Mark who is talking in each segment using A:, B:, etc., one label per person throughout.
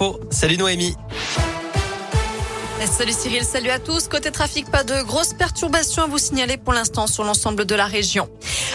A: Oh, salut Noémie.
B: Salut Cyril, salut à tous. Côté trafic, pas de grosses perturbations à vous signaler pour l'instant sur l'ensemble de la région.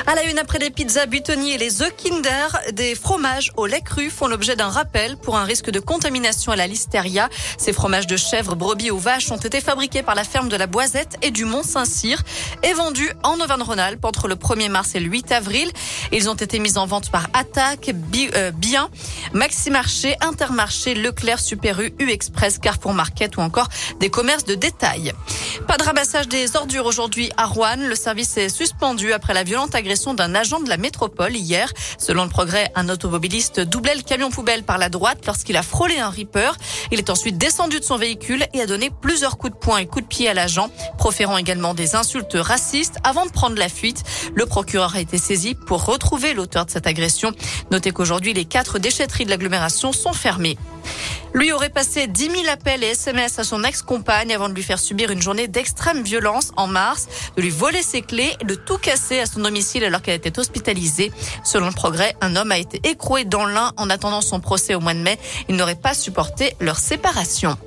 B: À la une, après les pizzas Butoni et les œufs Kinder, des fromages au lait cru font l'objet d'un rappel pour un risque de contamination à la listeria. Ces fromages de chèvre, brebis ou vaches ont été fabriqués par la ferme de la Boisette et du Mont-Saint-Cyr et vendus en Auvergne-Rhône-Alpes entre le 1er mars et le 8 avril. Ils ont été mis en vente par Attaque, euh, Bien, Maxi Marché, Intermarché, Leclerc, Super U, U Express, Carrefour Market ou encore des commerces de détail. Pas de ramassage des ordures aujourd'hui à Rouen. Le service est suspendu après la violente agression d'un agent de la métropole hier. Selon le progrès, un automobiliste doublait le camion poubelle par la droite lorsqu'il a frôlé un Reaper. Il est ensuite descendu de son véhicule et a donné plusieurs coups de poing et coups de pied à l'agent, proférant également des insultes racistes avant de prendre la fuite. Le procureur a été saisi pour retrouver l'auteur de cette agression. Notez qu'aujourd'hui, les quatre déchetteries de l'agglomération sont fermées. Lui aurait passé 10 000 appels et SMS à son ex-compagne avant de lui faire subir une journée d'extrême violence en mars, de lui voler ses clés et de tout casser à son domicile alors qu'elle était hospitalisée. Selon le progrès, un homme a été écroué dans l'un en attendant son procès au mois de mai. Il n'aurait pas supporté leur séparation.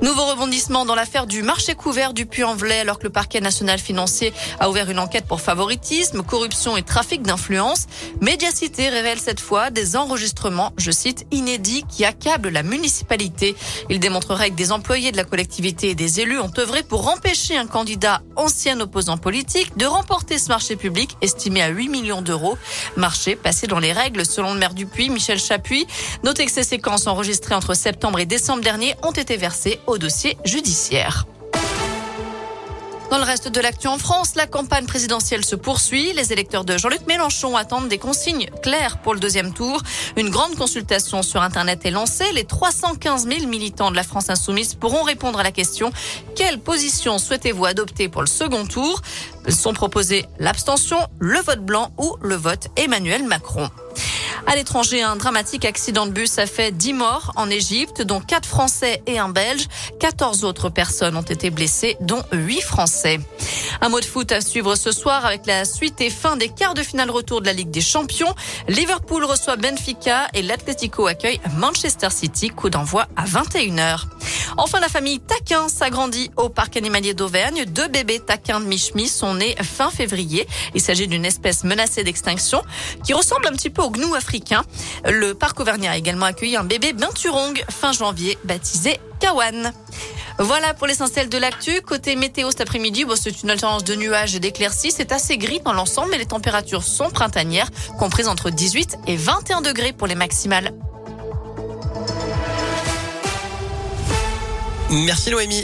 B: Nouveau rebondissement dans l'affaire du marché couvert du Puy-en-Velay alors que le parquet national financier a ouvert une enquête pour favoritisme, corruption et trafic d'influence. Médiacité révèle cette fois des enregistrements, je cite, inédits qui accablent la municipalité. Il démontrerait que des employés de la collectivité et des élus ont œuvré pour empêcher un candidat ancien opposant politique de remporter ce marché public estimé à 8 millions d'euros. Marché passé dans les règles selon le maire du Puy, Michel Chapuis. Notez que ces séquences enregistrées entre septembre et décembre dernier ont été versées au dossier judiciaire. Dans le reste de l'actu en France, la campagne présidentielle se poursuit. Les électeurs de Jean-Luc Mélenchon attendent des consignes claires pour le deuxième tour. Une grande consultation sur Internet est lancée. Les 315 000 militants de la France insoumise pourront répondre à la question quelle position souhaitez-vous adopter pour le second tour? Sont proposés l'abstention, le vote blanc ou le vote Emmanuel Macron. À l'étranger, un dramatique accident de bus a fait 10 morts en Égypte, dont 4 Français et un Belge. 14 autres personnes ont été blessées, dont 8 Français. Un mot de foot à suivre ce soir avec la suite et fin des quarts de finale retour de la Ligue des Champions. Liverpool reçoit Benfica et l'Atlético accueille Manchester City. Coup d'envoi à 21h. Enfin, la famille Taquin s'agrandit au parc animalier d'Auvergne. Deux bébés taquins de Michmi sont nés fin février. Il s'agit d'une espèce menacée d'extinction qui ressemble un petit peu au gnou africain. Le parc auvergnat a également accueilli un bébé binturong fin janvier baptisé Kawan. Voilà pour l'essentiel de l'actu. Côté météo cet après-midi, c'est une alternance de nuages et d'éclaircies. C'est assez gris dans l'ensemble, mais les températures sont printanières, comprises entre 18 et 21 degrés pour les maximales.
A: Merci Noémie.